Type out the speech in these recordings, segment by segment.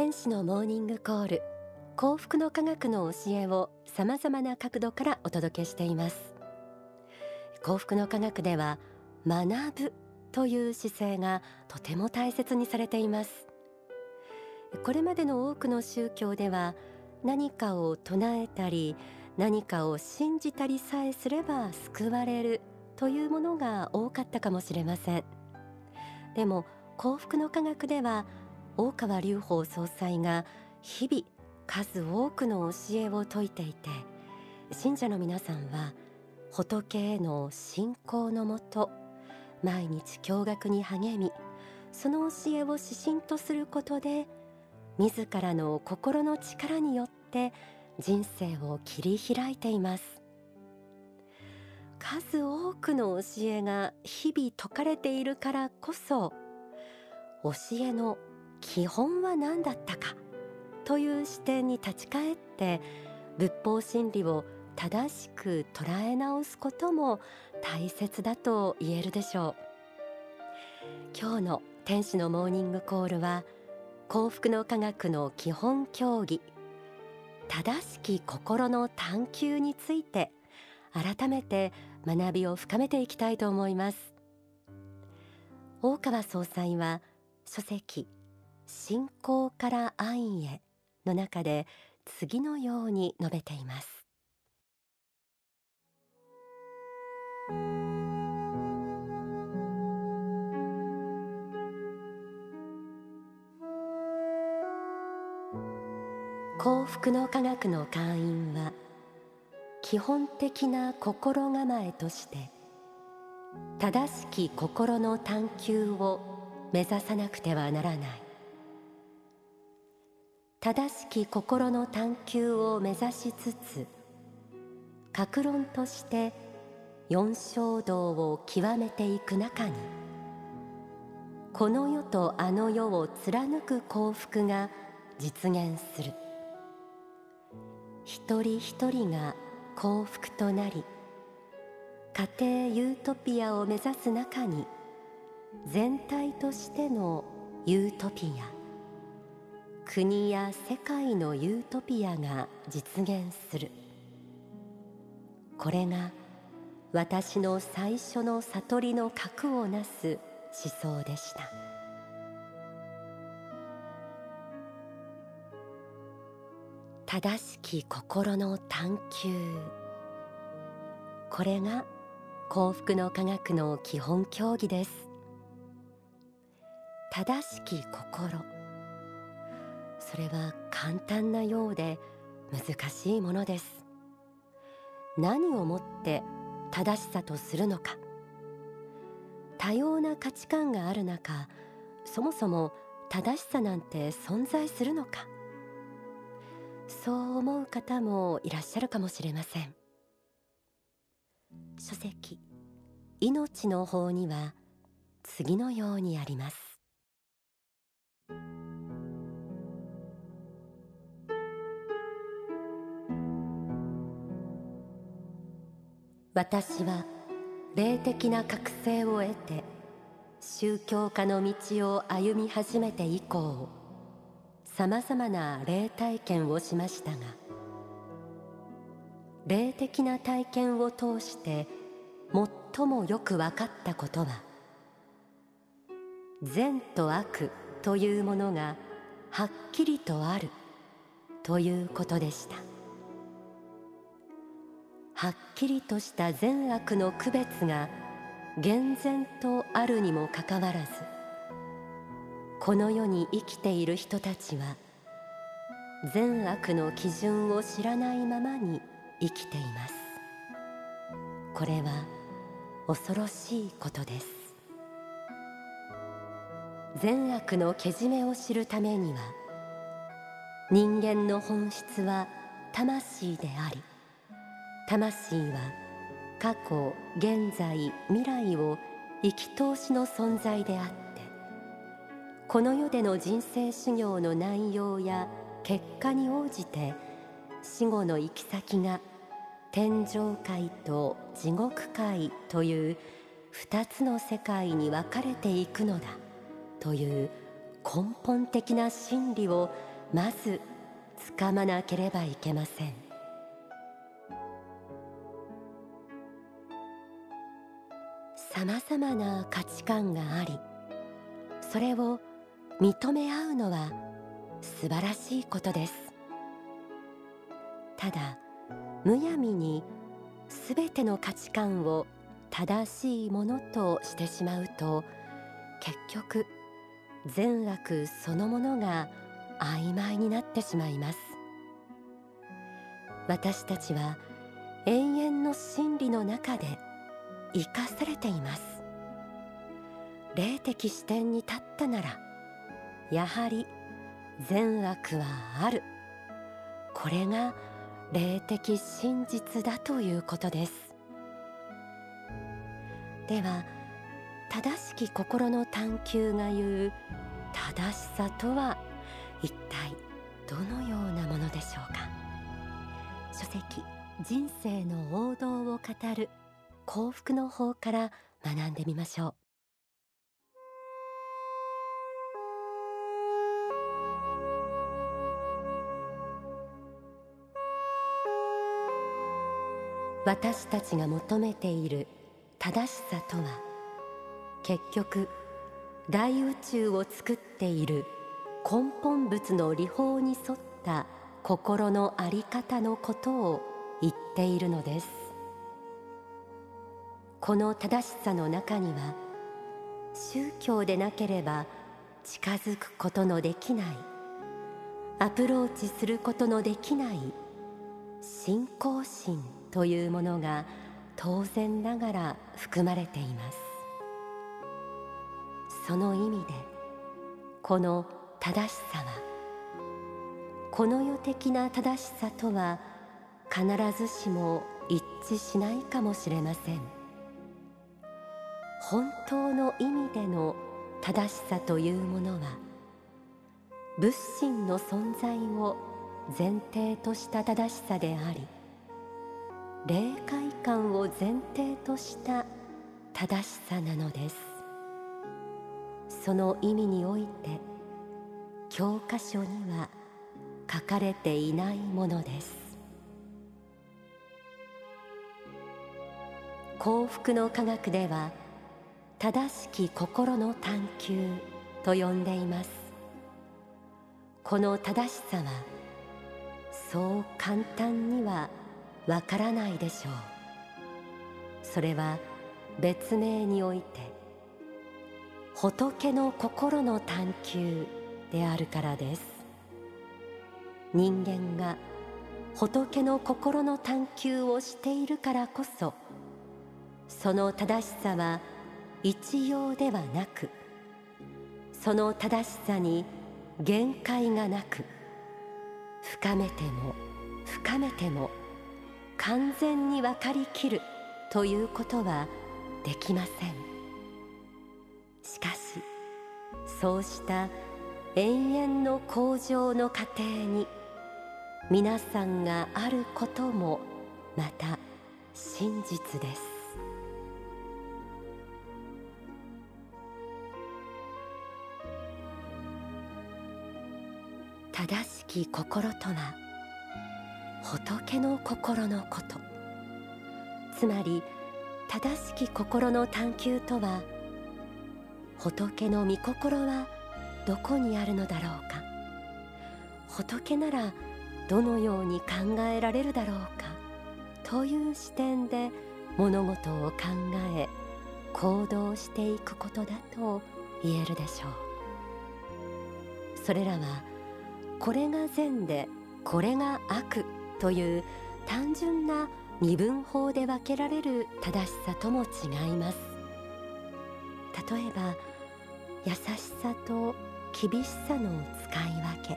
天使のモーニングコール。幸福の科学の教えを様々な角度からお届けしています。幸福の科学では学ぶという姿勢がとても大切にされています。これまでの多くの宗教では何かを唱えたり何かを信じたりさえすれば救われるというものが多かったかもしれません。でも幸福の科学では大川隆法総裁が日々数多くの教えを説いていて信者の皆さんは仏への信仰のもと毎日教学に励みその教えを指針とすることで自らの心の力によって人生を切り開いています。数多くの教えが日々説かれているからこそ教えの基本は何だったか？という視点に立ち返って仏法真理を正しく捉え直すことも大切だと言えるでしょう。今日の天使のモーニングコールは幸福の科学の基本競技正しき心の探求について改めて学びを深めていきたいと思います。大川総裁は書籍信仰から愛への中で次のように述べています。幸福の科学の会員は基本的な心構えとして正しき心の探求を目指さなくてはならない。正しき心の探求を目指しつつ格論として四正道を極めていく中にこの世とあの世を貫く幸福が実現する。一人一人が幸福となり家庭ユートピアを目指す中に全体としてのユートピア。国や世界のユートピアが実現する。これが私の最初の悟りの核をなす思想でした。正しき心の探求。これが幸福の科学の基本競技です。正しき心。それは簡単なようで難しいものです。何をもって正しさとするのか。多様な価値観がある中そもそも正しさなんて存在するのか。そう思う方もいらっしゃるかもしれません。書籍命の法には次のようにあります。私は霊的な覚醒を得て宗教家の道を歩み始めて以降さまざまな霊体験をしましたが霊的な体験を通して最もよく分かったことは善と悪というものがはっきりとあるということでした。はっきりとした善悪の区別が厳然とあるにもかかわらずこの世に生きている人たちは善悪の基準を知らないままに生きています。これは恐ろしいことです。善悪のけじめを知るためには人間の本質は魂であり魂は過去現在未来を生き通しの存在であってこの世での人生修行の内容や結果に応じて死後の行き先が天上界と地獄界という二つの世界に分かれていくのだという根本的な真理をまずつかまなければいけません。さまざまな価値観がありそれを認め合うのは素晴らしいことです。ただむやみにすべての価値観を正しいものとしてしまうと結局善悪そのものが曖昧になってしまいます。私たちは永遠の真理の中で生かされています。霊的視点に立ったならやはり善悪はある。これが霊的真実だということです。では正しき心の探求が言う正しさとは一体どのようなものでしょうか。書籍人生の王道を語る幸福の法から学んでみましょう。私たちが求めている正しさとは結局大宇宙を作っている根本物の理法に沿った心の在り方のことを言っているのです。この正しさの中には宗教でなければ近づくことのできないアプローチすることのできない信仰心というものが当然ながら含まれています。その意味でこの正しさはこの世的な正しさとは必ずしも一致しないかもしれません。本当の意味での正しさというものは仏心の存在を前提とした正しさであり霊界観を前提とした正しさなのです。その意味において教科書には書かれていないものです。幸福の科学では正しき心の探求と呼んでいます。この正しさはそう簡単にはわからないでしょう。それは別名において仏の心の探求であるからです。人間が仏の心の探求をしているからこそその正しさは一様ではなくその正しさに限界がなく深めても深めても完全に分かりきるということはできません。しかしそうした永遠の向上の過程に皆さんがあることもまた真実です。正しき心とは仏の心のこと。つまり正しき心の探求とは仏の御心はどこにあるのだろうか。仏ならどのように考えられるだろうか。という視点で物事を考え行動していくことだと言えるでしょう。それらはこれが善でこれが悪という単純な二分法で分けられる正しさとも違います。例えば優しさと厳しさの使い分け。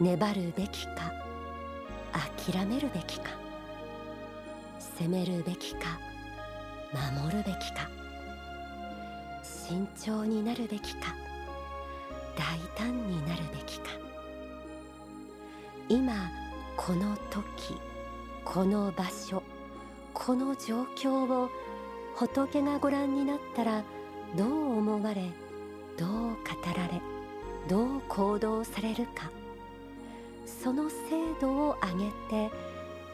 粘るべきか諦めるべきか責めるべきか守るべきか慎重になるべきか。大胆になるべきか。今この時この場所この状況を仏がご覧になったらどう思われどう語られどう行動されるか。その精度を上げて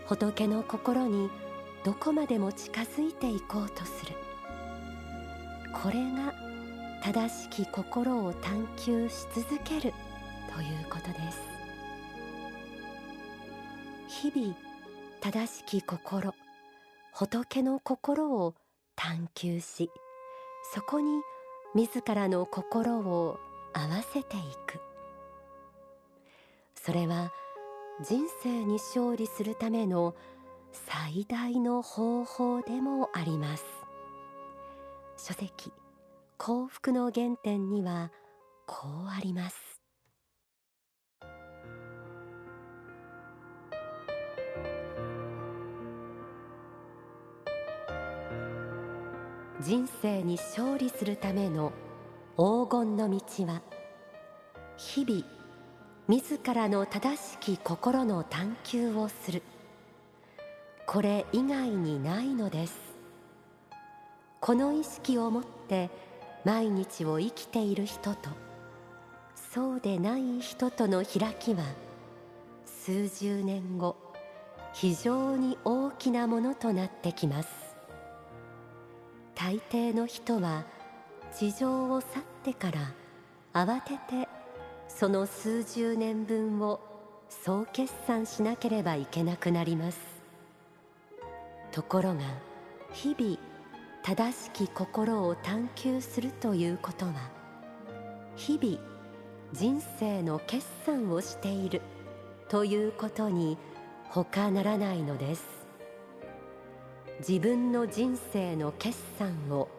仏の心にどこまでも近づいていこうとする。これが正しき心を探求し続けるということです。日々正しき心仏の心を探求しそこに自らの心を合わせていく。それは人生に勝利するための最大の方法でもあります。書籍幸福の原点にはこうあります。人生に勝利するための黄金の道は日々自らの正しき心の探求をする。これ以外にないのです。この意識を持って毎日を生きている人とそうでない人との開きは数十年後非常に大きなものとなってきます。大抵の人は地上を去ってから慌ててその数十年分を総決算しなければいけなくなります。ところが日々正しき心を探求するということは日々人生の決算をしているということに他ならないのです。自分の人生の決算を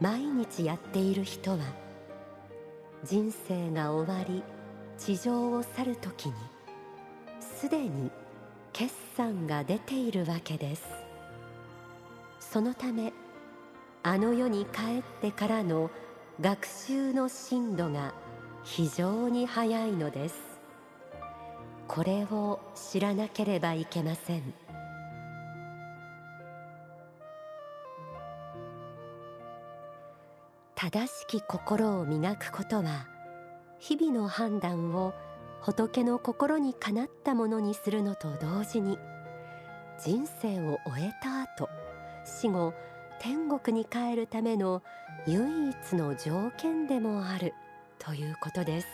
毎日やっている人は人生が終わり地上を去る時にすでに決算が出ているわけです。そのためあの世に帰ってからの学習の進度が非常に早いのです。これを知らなければいけません。正しき心を磨くことは日々の判断を仏の心にかなったものにするのと同時に人生を終えた後死後天国に帰るための唯一の条件でもあるということです。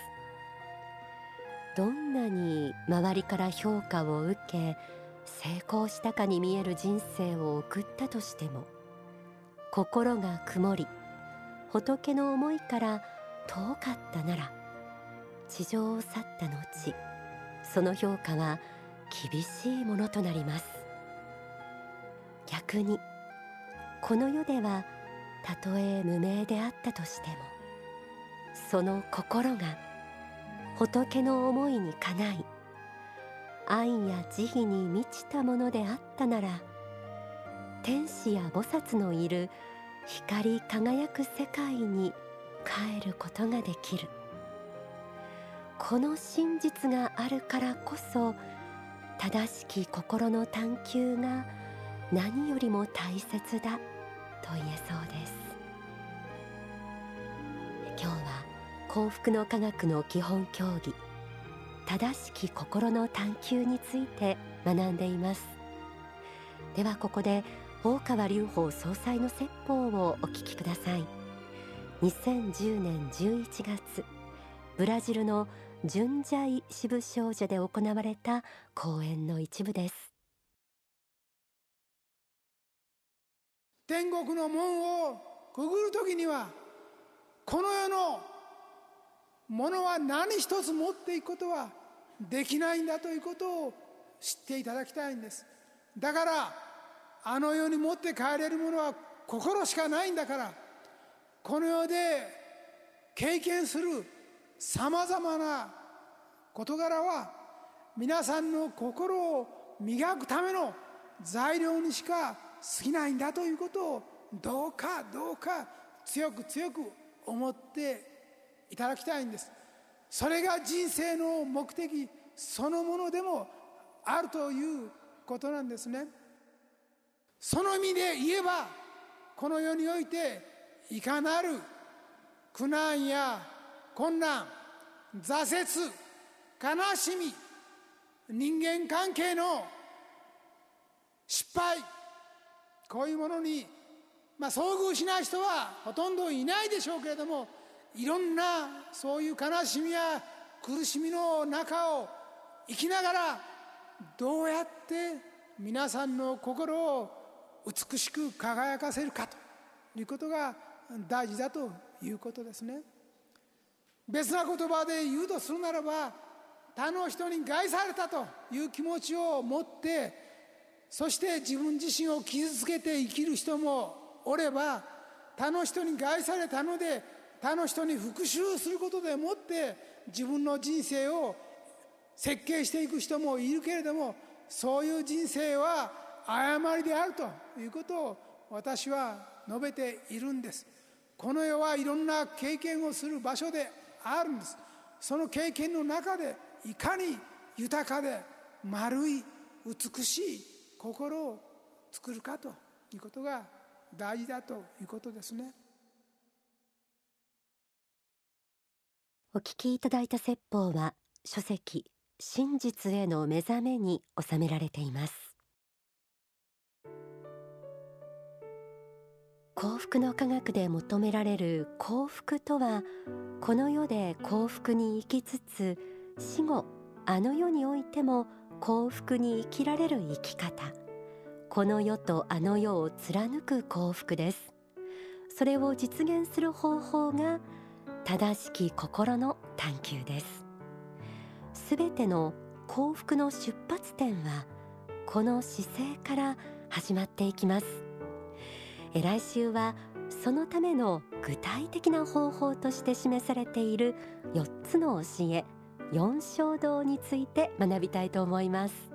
どんなに周りから評価を受け成功したかに見える人生を送ったとしても心が曇り仏の思いから遠かったなら地上を去った後その評価は厳しいものとなります。逆にこの世ではたとえ無名であったとしてもその心が仏の思いにかない愛や慈悲に満ちたものであったなら天使や菩薩のいる光り輝く世界に帰ることができる。この真実があるからこそ正しき心の探求が何よりも大切だ。と言えそうです。今日は幸福の科学の基本教義正しき心の探求について学んでいます。ではここで大川隆法総裁の説法をお聞きください。2010年11月ブラジルの純在支部少女で行われた講演の一部です。天国の門をくぐるときにはこの世のものは何一つ持っていくことはできないんだということを知っていただきたいんです。だからあの世に持って帰れるものは心しかないんだからこの世で経験するさまざまな事柄は皆さんの心を磨くための材料にしか過ぎないんだということをどうかどうか強く強く思っていただきたいんです。それが人生の目的そのものでもあるということなんですね。その意味で言えばこの世においていかなる苦難や困難挫折悲しみ人間関係の失敗こういうものに、まあ、遭遇しない人はほとんどいないでしょうけれどもいろんなそういう悲しみや苦しみの中を生きながらどうやって皆さんの心を美しく輝かせるかということが大事だということですね。別な言葉で言うとするならば他の人に害されたという気持ちを持ってそして自分自身を傷つけて生きる人もおれば他の人に害されたので他の人に復讐することでもって自分の人生を設計していく人もいるけれどもそういう人生は誤りであるということを私は述べているんです。この世はいろんな経験をする場所であるんです。その経験の中でいかに豊かで丸い美しい心を作るかということが大事だということですね。お聞きいただいた説法は書籍真実への目覚めに収められています。幸福の科学で求められる幸福とはこの世で幸福に生きつつ死後あの世においても幸福に生きられる生き方。この世とあの世を貫く幸福です。それを実現する方法が正しき心の探求です。すべての幸福の出発点はこの姿勢から始まっていきます。来週はそのための具体的な方法として示されている4つの教え。四正道について学びたいと思います。